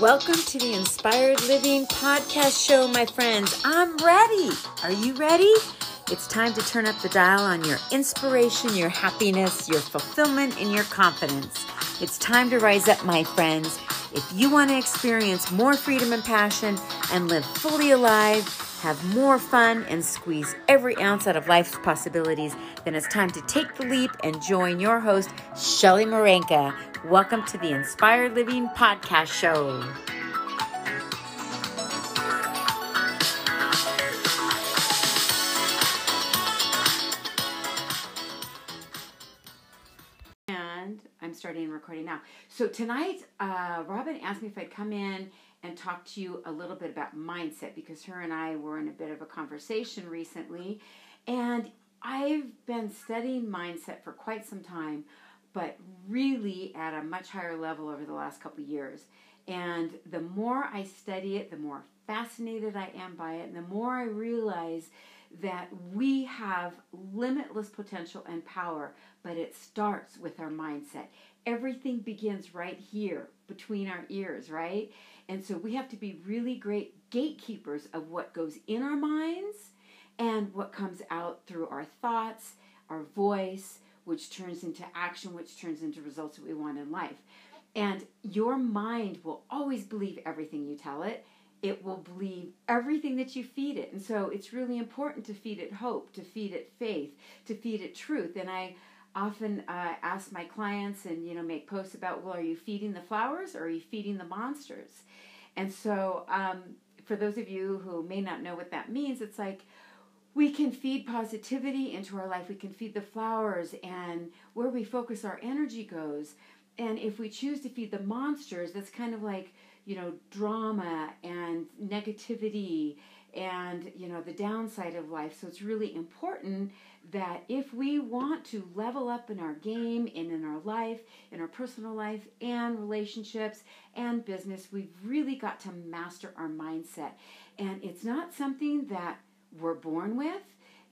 Welcome to the Inspired Living Podcast Show, my friends. I'm ready. Are you ready? It's time to turn up the dial on your inspiration, your happiness, your fulfillment, and your confidence. It's time to rise up, my friends. If you want to experience more freedom and passion and live fully alive, have more fun, and squeeze every ounce out of life's possibilities, then it's time to take the leap and join your host, Shelly Marenka. Welcome to the Inspired Living Podcast Show. And I'm starting recording now. So tonight, uh, Robin asked me if I'd come in and talk to you a little bit about mindset because her and I were in a bit of a conversation recently. And I've been studying mindset for quite some time, but really at a much higher level over the last couple of years. And the more I study it, the more fascinated I am by it, and the more I realize that we have limitless potential and power, but it starts with our mindset. Everything begins right here between our ears, right? And so we have to be really great gatekeepers of what goes in our minds and what comes out through our thoughts, our voice, which turns into action, which turns into results that we want in life. And your mind will always believe everything you tell it. It will believe everything that you feed it. And so it's really important to feed it hope, to feed it faith, to feed it truth. And I often uh, ask my clients and you know make posts about well are you feeding the flowers or are you feeding the monsters and so um, for those of you who may not know what that means it's like we can feed positivity into our life. We can feed the flowers and where we focus our energy goes. And if we choose to feed the monsters that's kind of like you know drama and negativity and you know the downside of life. So it's really important that if we want to level up in our game and in our life in our personal life and relationships and business we've really got to master our mindset. And it's not something that we're born with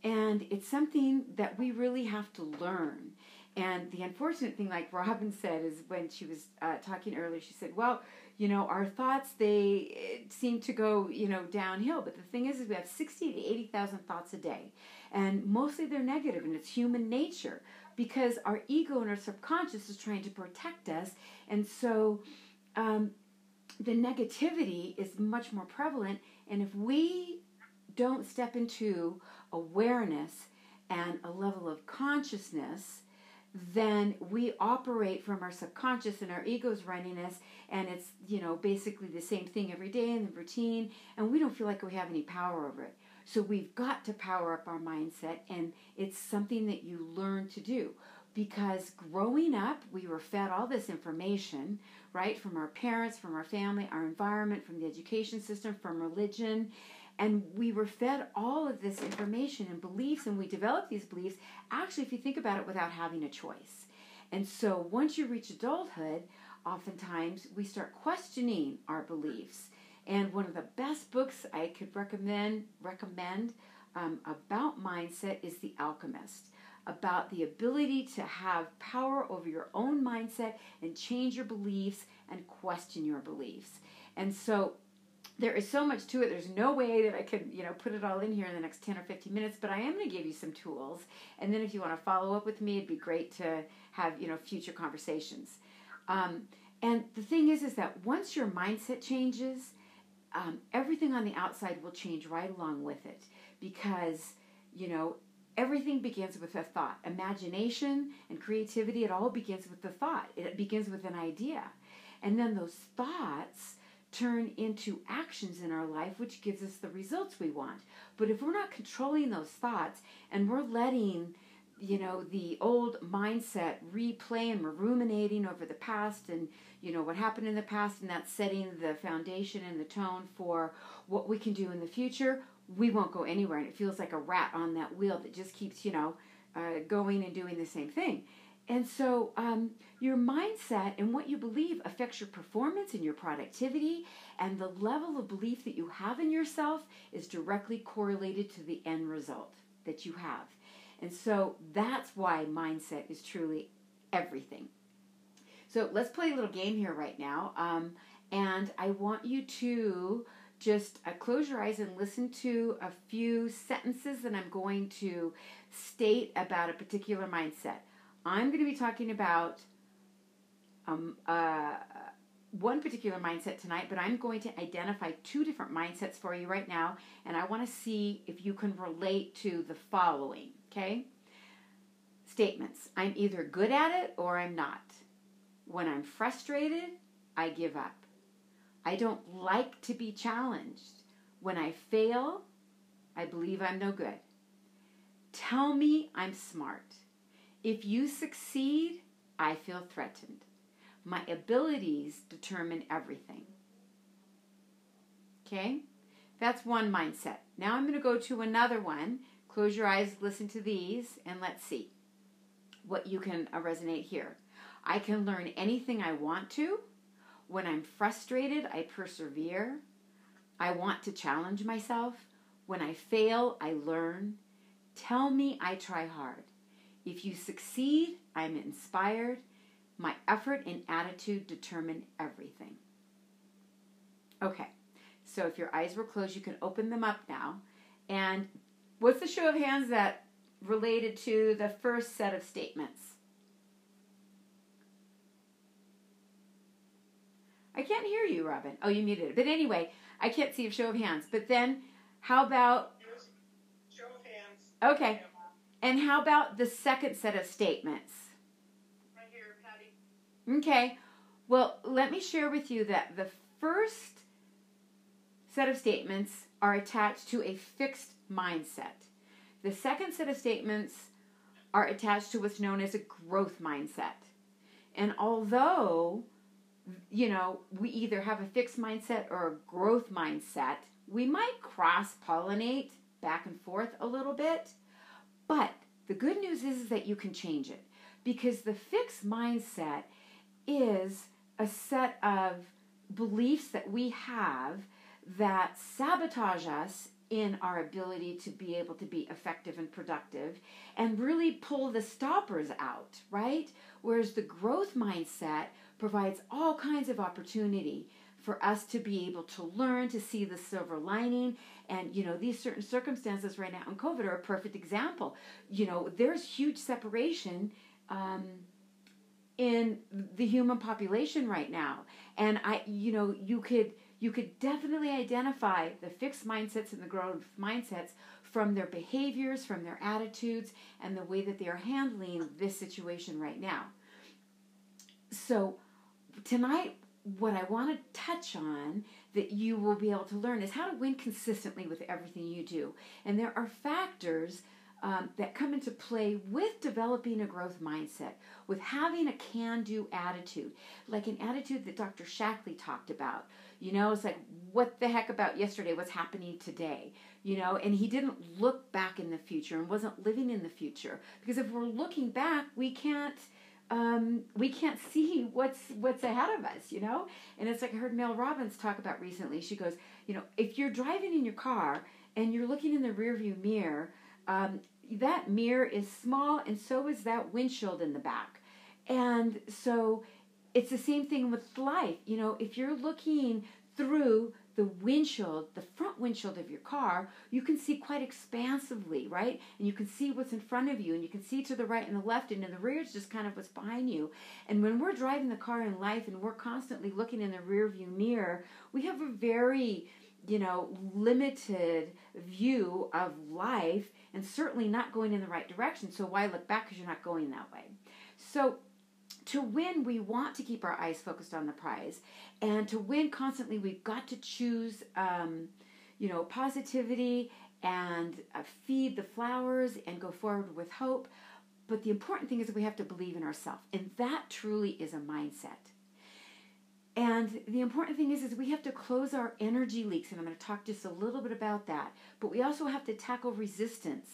and it's something that we really have to learn. And the unfortunate thing like robin said is when she was uh, talking earlier she said well you know our thoughts they seem to go you know downhill but the thing is, is we have 60 to 80,000 thoughts a day and mostly they're negative and it's human nature because our ego and our subconscious is trying to protect us and so um, the negativity is much more prevalent and if we don't step into awareness and a level of consciousness then we operate from our subconscious and our ego's running us and it's you know basically the same thing every day in the routine and we don't feel like we have any power over it. So we've got to power up our mindset and it's something that you learn to do. Because growing up we were fed all this information right from our parents from our family our environment from the education system from religion and we were fed all of this information and beliefs, and we developed these beliefs actually, if you think about it, without having a choice. And so once you reach adulthood, oftentimes we start questioning our beliefs. And one of the best books I could recommend recommend um, about mindset is The Alchemist, about the ability to have power over your own mindset and change your beliefs and question your beliefs. And so there is so much to it. There's no way that I could, you know, put it all in here in the next 10 or 15 minutes, but I am going to give you some tools. And then if you want to follow up with me, it'd be great to have, you know, future conversations. Um, and the thing is, is that once your mindset changes, um, everything on the outside will change right along with it because, you know, everything begins with a thought. Imagination and creativity, it all begins with the thought. It begins with an idea. And then those thoughts turn into actions in our life, which gives us the results we want. But if we're not controlling those thoughts and we're letting, you know, the old mindset replay and we're ruminating over the past and, you know, what happened in the past and that's setting the foundation and the tone for what we can do in the future, we won't go anywhere. And it feels like a rat on that wheel that just keeps, you know, uh, going and doing the same thing. And so um, your mindset and what you believe affects your performance and your productivity, and the level of belief that you have in yourself is directly correlated to the end result that you have. And so that's why mindset is truly everything. So let's play a little game here right now. Um, And I want you to just uh, close your eyes and listen to a few sentences that I'm going to state about a particular mindset. I'm going to be talking about um, uh, one particular mindset tonight, but I'm going to identify two different mindsets for you right now, and I want to see if you can relate to the following, okay? Statements I'm either good at it or I'm not. When I'm frustrated, I give up. I don't like to be challenged. When I fail, I believe I'm no good. Tell me I'm smart. If you succeed, I feel threatened. My abilities determine everything. Okay? That's one mindset. Now I'm going to go to another one. Close your eyes, listen to these, and let's see what you can uh, resonate here. I can learn anything I want to. When I'm frustrated, I persevere. I want to challenge myself. When I fail, I learn. Tell me I try hard. If you succeed, I'm inspired. My effort and attitude determine everything. Okay, so if your eyes were closed, you can open them up now. And what's the show of hands that related to the first set of statements? I can't hear you, Robin. Oh, you muted it. But anyway, I can't see a show of hands. But then, how about. Show of hands. Okay. And how about the second set of statements? Right here, Patty. Okay. Well, let me share with you that the first set of statements are attached to a fixed mindset. The second set of statements are attached to what's known as a growth mindset. And although you know, we either have a fixed mindset or a growth mindset. We might cross pollinate back and forth a little bit, but the good news is, is that you can change it because the fixed mindset is a set of beliefs that we have that sabotage us in our ability to be able to be effective and productive and really pull the stoppers out, right? Whereas the growth mindset provides all kinds of opportunity for us to be able to learn to see the silver lining. And you know these certain circumstances right now in covid are a perfect example. You know there's huge separation um, in the human population right now. And i you know you could you could definitely identify the fixed mindsets and the growth mindsets from their behaviors from their attitudes and the way that they are handling this situation right now. So tonight, what I want to touch on that you will be able to learn is how to win consistently with everything you do. And there are factors um, that come into play with developing a growth mindset, with having a can do attitude, like an attitude that Dr. Shackley talked about. You know, it's like, what the heck about yesterday? What's happening today? You know, and he didn't look back in the future and wasn't living in the future. Because if we're looking back, we can't um, we can't see what's what's ahead of us, you know. And it's like I heard Mel Robbins talk about recently. She goes, you know, if you're driving in your car and you're looking in the rearview mirror, um, that mirror is small, and so is that windshield in the back. And so it's the same thing with life. You know, if you're looking through the windshield, the front windshield of your car, you can see quite expansively, right? And you can see what's in front of you, and you can see to the right and the left, and in the rear is just kind of what's behind you. And when we're driving the car in life and we're constantly looking in the rear view mirror, we have a very you know, limited view of life and certainly not going in the right direction. So why look back because you're not going that way? So to win, we want to keep our eyes focused on the prize. And to win constantly, we've got to choose, um, you know, positivity and uh, feed the flowers and go forward with hope. But the important thing is we have to believe in ourselves. And that truly is a mindset. And the important thing is, is we have to close our energy leaks, and I'm going to talk just a little bit about that. But we also have to tackle resistance,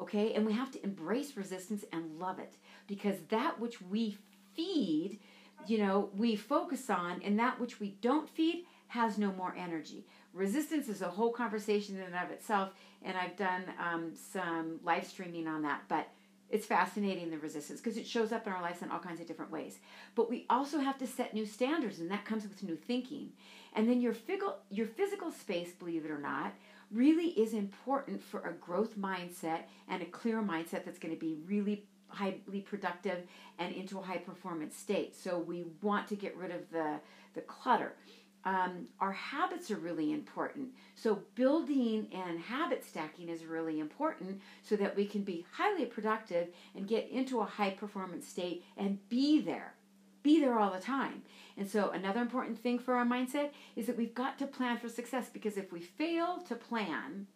okay? And we have to embrace resistance and love it because that which we feed, you know, we focus on, and that which we don't feed has no more energy. Resistance is a whole conversation in and of itself, and I've done um, some live streaming on that, but It's fascinating the resistance because it shows up in our lives in all kinds of different ways. But we also have to set new standards, and that comes with new thinking. And then your physical, your physical space, believe it or not, really is important for a growth mindset and a clear mindset that's going to be really highly productive and into a high performance state. So we want to get rid of the the clutter. Um, our habits are really important. So, building and habit stacking is really important so that we can be highly productive and get into a high performance state and be there. Be there all the time. And so, another important thing for our mindset is that we've got to plan for success because if we fail to plan,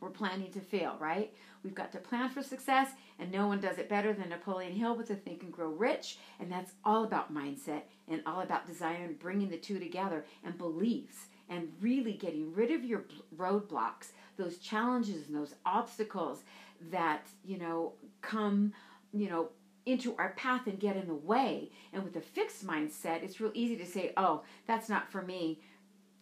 we're planning to fail, right? We've got to plan for success, and no one does it better than Napoleon Hill with the Think and Grow Rich. And that's all about mindset and all about desire and bringing the two together and beliefs and really getting rid of your roadblocks, those challenges and those obstacles that, you know, come, you know, into our path and get in the way. And with a fixed mindset, it's real easy to say, oh, that's not for me.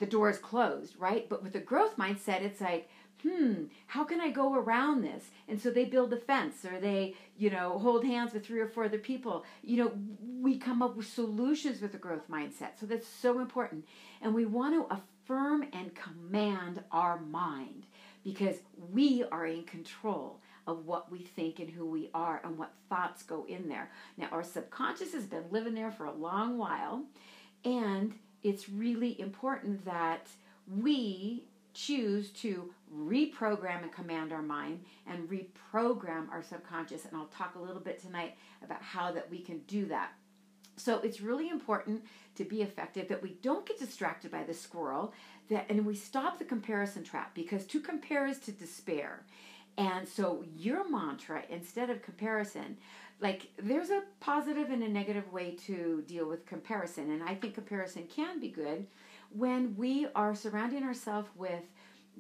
The door is closed, right? But with a growth mindset, it's like, hmm, how can I go around this? And so they build a fence or they, you know, hold hands with three or four other people. You know, we come up with solutions with a growth mindset. So that's so important. And we want to affirm and command our mind because we are in control of what we think and who we are and what thoughts go in there. Now, our subconscious has been living there for a long while, and it's really important that we choose to reprogram and command our mind and reprogram our subconscious and I'll talk a little bit tonight about how that we can do that. So it's really important to be effective that we don't get distracted by the squirrel that and we stop the comparison trap because to compare is to despair. And so your mantra instead of comparison like there's a positive and a negative way to deal with comparison and I think comparison can be good when we are surrounding ourselves with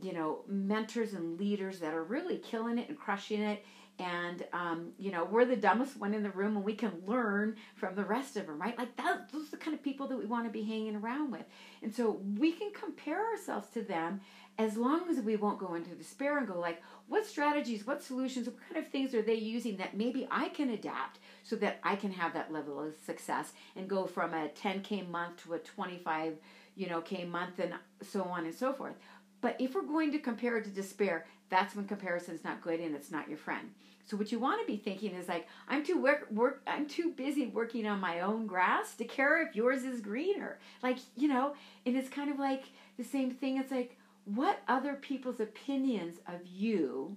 you know mentors and leaders that are really killing it and crushing it and um, you know we're the dumbest one in the room and we can learn from the rest of them right? Like that those are the kind of people that we want to be hanging around with. And so we can compare ourselves to them as long as we won't go into despair and go like what strategies what solutions what kind of things are they using that maybe i can adapt so that i can have that level of success and go from a 10k month to a 25 you know k month and so on and so forth but if we're going to compare it to despair, that's when comparison is not good and it's not your friend. So what you want to be thinking is like, I'm too work, work I'm too busy working on my own grass to care if yours is greener. Like, you know, and it's kind of like the same thing. It's like, what other people's opinions of you,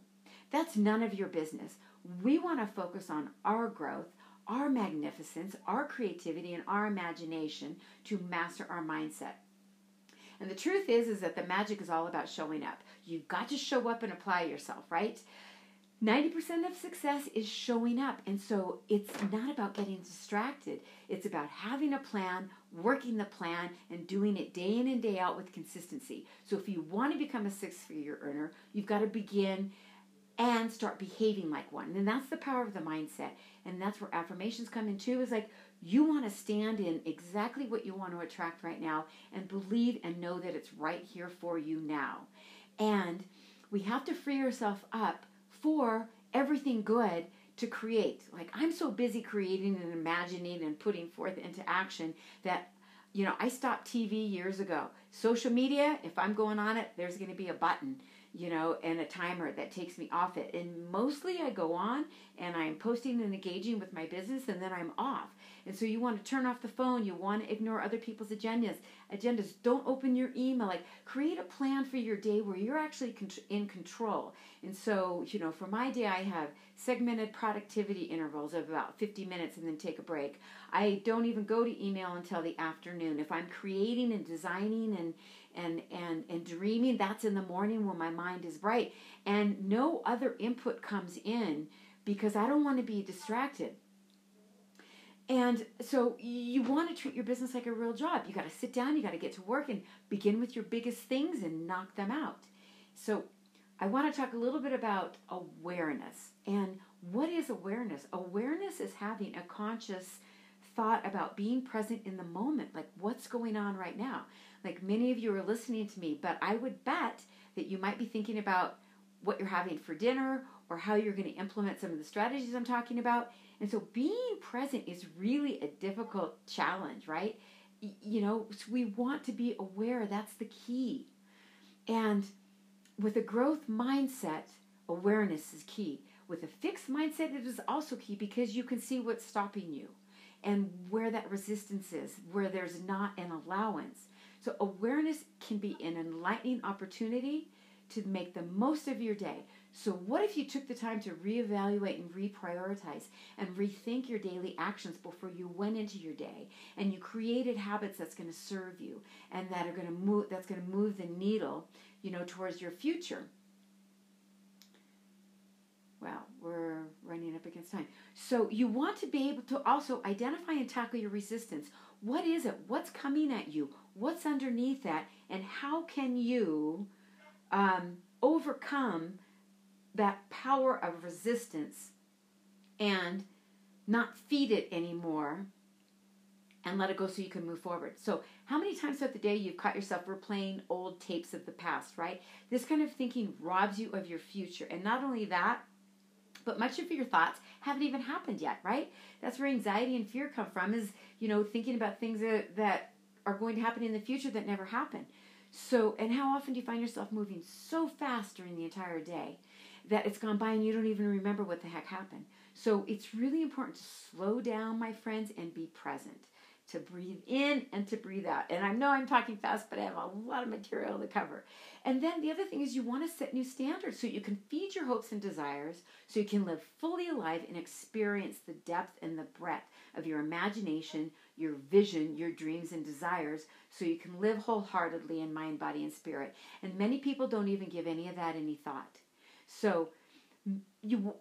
that's none of your business. We want to focus on our growth, our magnificence, our creativity, and our imagination to master our mindset. And the truth is is that the magic is all about showing up. You've got to show up and apply yourself, right? 90% of success is showing up. And so it's not about getting distracted. It's about having a plan, working the plan, and doing it day in and day out with consistency. So if you want to become a six figure earner, you've got to begin and start behaving like one. And that's the power of the mindset. And that's where affirmations come in too. Is like you want to stand in exactly what you want to attract right now and believe and know that it's right here for you now. And we have to free ourselves up for everything good to create. Like I'm so busy creating and imagining and putting forth into action that you know, I stopped TV years ago. Social media, if I'm going on it, there's going to be a button you know, and a timer that takes me off it. And mostly I go on and I'm posting and engaging with my business and then I'm off. And so you want to turn off the phone, you want to ignore other people's agendas. Agendas, don't open your email. Like create a plan for your day where you're actually in control. And so, you know, for my day I have segmented productivity intervals of about 50 minutes and then take a break. I don't even go to email until the afternoon. If I'm creating and designing and and and and dreaming that's in the morning when my mind is bright and no other input comes in because I don't want to be distracted. And so you want to treat your business like a real job. You got to sit down, you got to get to work and begin with your biggest things and knock them out. So I want to talk a little bit about awareness. And what is awareness? Awareness is having a conscious thought about being present in the moment, like what's going on right now. Like many of you are listening to me, but I would bet that you might be thinking about what you're having for dinner or how you're going to implement some of the strategies I'm talking about. And so being present is really a difficult challenge, right? You know, so we want to be aware. That's the key. And with a growth mindset, awareness is key. With a fixed mindset, it is also key because you can see what's stopping you and where that resistance is, where there's not an allowance. So, awareness can be an enlightening opportunity to make the most of your day. So, what if you took the time to reevaluate and reprioritize and rethink your daily actions before you went into your day and you created habits that's going to serve you and that are going to move that's going to move the needle, you know, towards your future? Well, we're running up against time. So, you want to be able to also identify and tackle your resistance. What is it? What's coming at you? What's underneath that? And how can you um, overcome that power of resistance and not feed it anymore and let it go so you can move forward. So, how many times throughout the day you've caught yourself replaying old tapes of the past, right? This kind of thinking robs you of your future. And not only that, but much of your thoughts haven't even happened yet, right? That's where anxiety and fear come from is, you know, thinking about things that, that are going to happen in the future that never happen. So, and how often do you find yourself moving so fast during the entire day that it's gone by and you don't even remember what the heck happened? So, it's really important to slow down, my friends, and be present to breathe in and to breathe out. And I know I'm talking fast, but I have a lot of material to cover. And then the other thing is you want to set new standards so you can feed your hopes and desires, so you can live fully alive and experience the depth and the breadth of your imagination, your vision, your dreams and desires, so you can live wholeheartedly in mind, body, and spirit. And many people don't even give any of that any thought. So you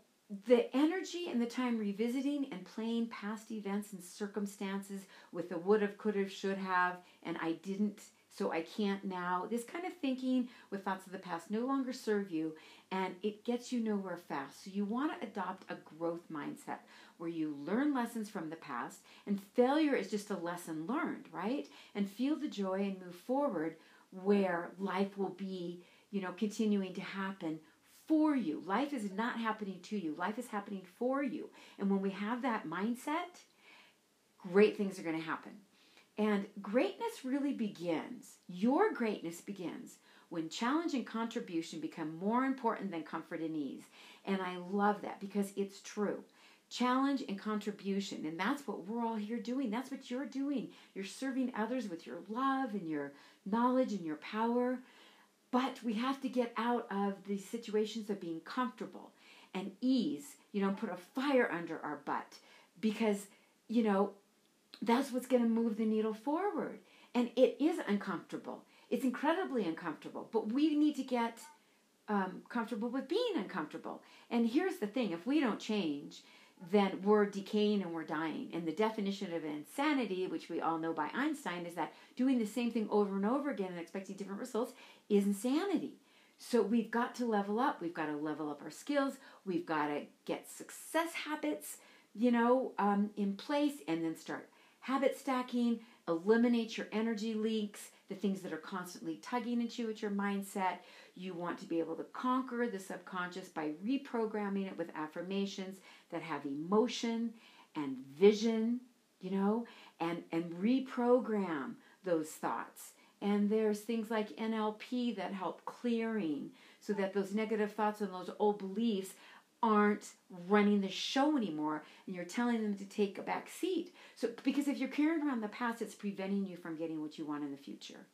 the energy and the time revisiting and playing past events and circumstances with the would have, could have, should have, and I didn't, so I can't now. This kind of thinking with thoughts of the past no longer serve you and it gets you nowhere fast. So you want to adopt a growth mindset where you learn lessons from the past and failure is just a lesson learned, right? And feel the joy and move forward where life will be, you know, continuing to happen for you. Life is not happening to you, life is happening for you. And when we have that mindset, great things are going to happen. And greatness really begins, your greatness begins when challenge and contribution become more important than comfort and ease. And I love that because it's true. Challenge and contribution, and that's what we're all here doing. That's what you're doing. You're serving others with your love and your knowledge and your power. But we have to get out of the situations of being comfortable and ease, you know, put a fire under our butt because, you know, that's what's going to move the needle forward. And it is uncomfortable. It's incredibly uncomfortable, but we need to get um, comfortable with being uncomfortable. And here's the thing if we don't change, then we're decaying and we're dying. And the definition of insanity, which we all know by Einstein, is that doing the same thing over and over again and expecting different results is insanity. So we've got to level up. We've got to level up our skills. We've got to get success habits, you know, um, in place, and then start habit stacking. Eliminate your energy leaks, the things that are constantly tugging at you at your mindset. You want to be able to conquer the subconscious by reprogramming it with affirmations that have emotion and vision, you know, and, and reprogram those thoughts. And there's things like NLP that help clearing so that those negative thoughts and those old beliefs aren't running the show anymore and you're telling them to take a back seat. So because if you're carrying around the past, it's preventing you from getting what you want in the future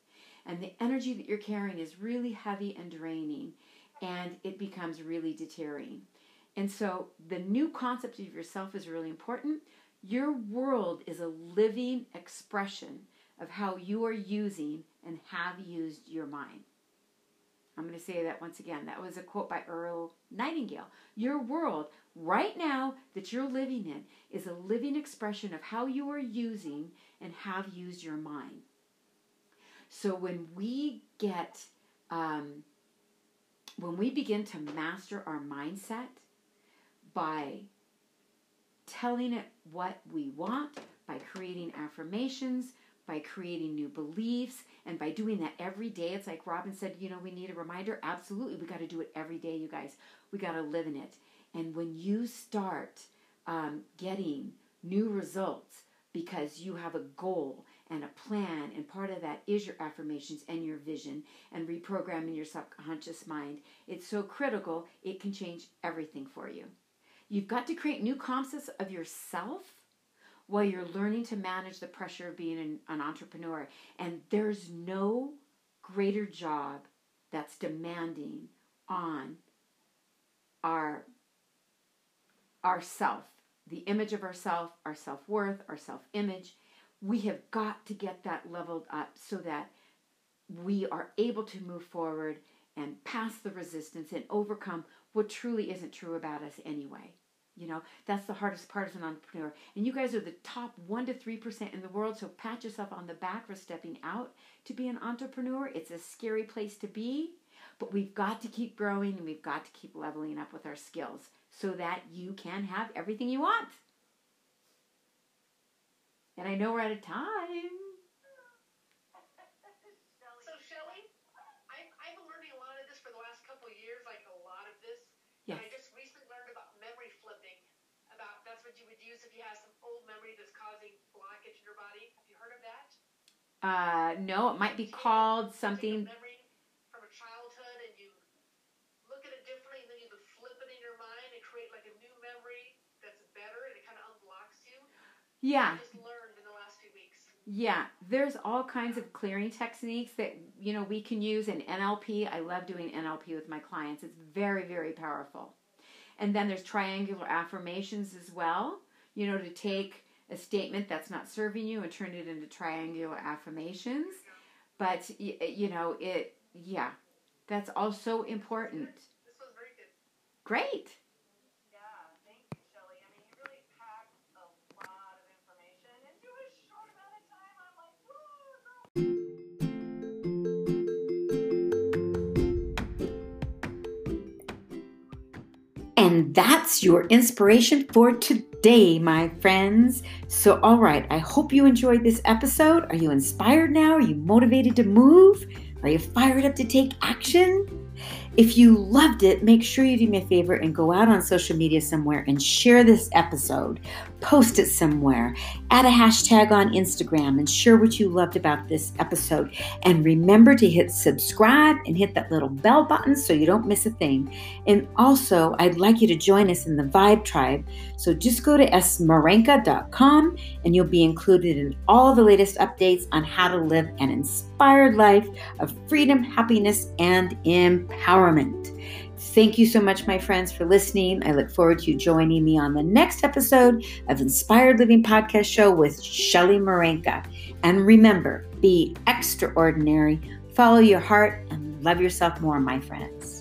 and the energy that you're carrying is really heavy and draining and it becomes really deterring. And so the new concept of yourself is really important. Your world is a living expression of how you are using and have used your mind. I'm going to say that once again. That was a quote by Earl Nightingale. Your world, right now, that you're living in, is a living expression of how you are using and have used your mind. So when we get, um, when we begin to master our mindset by telling it what we want, by creating affirmations, by creating new beliefs, and by doing that every day, it's like Robin said, you know, we need a reminder. Absolutely, we got to do it every day, you guys. We got to live in it. And when you start um, getting new results because you have a goal and a plan, and part of that is your affirmations and your vision and reprogramming your subconscious mind, it's so critical, it can change everything for you. You've got to create new concepts of yourself while you're learning to manage the pressure of being an, an entrepreneur. And there's no greater job that's demanding on our our self, the image of ourself, our self-worth, our self-image. We have got to get that leveled up so that we are able to move forward and pass the resistance and overcome what truly isn't true about us anyway. You know, that's the hardest part as an entrepreneur. And you guys are the top 1% to 3% in the world, so pat yourself on the back for stepping out to be an entrepreneur. It's a scary place to be, but we've got to keep growing and we've got to keep leveling up with our skills so that you can have everything you want. And I know we're out of time. So, Shelly, I've been learning a lot of this for the last couple years, like a lot of this. Yes. And I just recently learned about memory flipping. About that's what you would use if you have some old memory that's causing blockage in your body. Have you heard of that? Uh, no, it might be called something. memory from a childhood, and you look at it differently, and then you flip it in your mind and create like a new memory that's better, and it kind of unblocks you. Yeah, I just learned in the last few weeks. Yeah, there's all kinds of clearing techniques that you know we can use in NLP. I love doing NLP with my clients. It's very very powerful. And then there's triangular affirmations as well. You know to take a statement that's not serving you and turn it into triangular affirmations. But you know it yeah. That's also important. This was very good. Great. And that's your inspiration for today, my friends. So, all right, I hope you enjoyed this episode. Are you inspired now? Are you motivated to move? Are you fired up to take action? If you loved it, make sure you do me a favor and go out on social media somewhere and share this episode. Post it somewhere. Add a hashtag on Instagram and share what you loved about this episode. And remember to hit subscribe and hit that little bell button so you don't miss a thing. And also, I'd like you to join us in the Vibe Tribe. So just go to smarenka.com and you'll be included in all the latest updates on how to live an inspired life of freedom, happiness, and empowerment. Thank you so much, my friends, for listening. I look forward to you joining me on the next episode of Inspired Living Podcast Show with Shelly Marenka. And remember, be extraordinary, follow your heart, and love yourself more, my friends.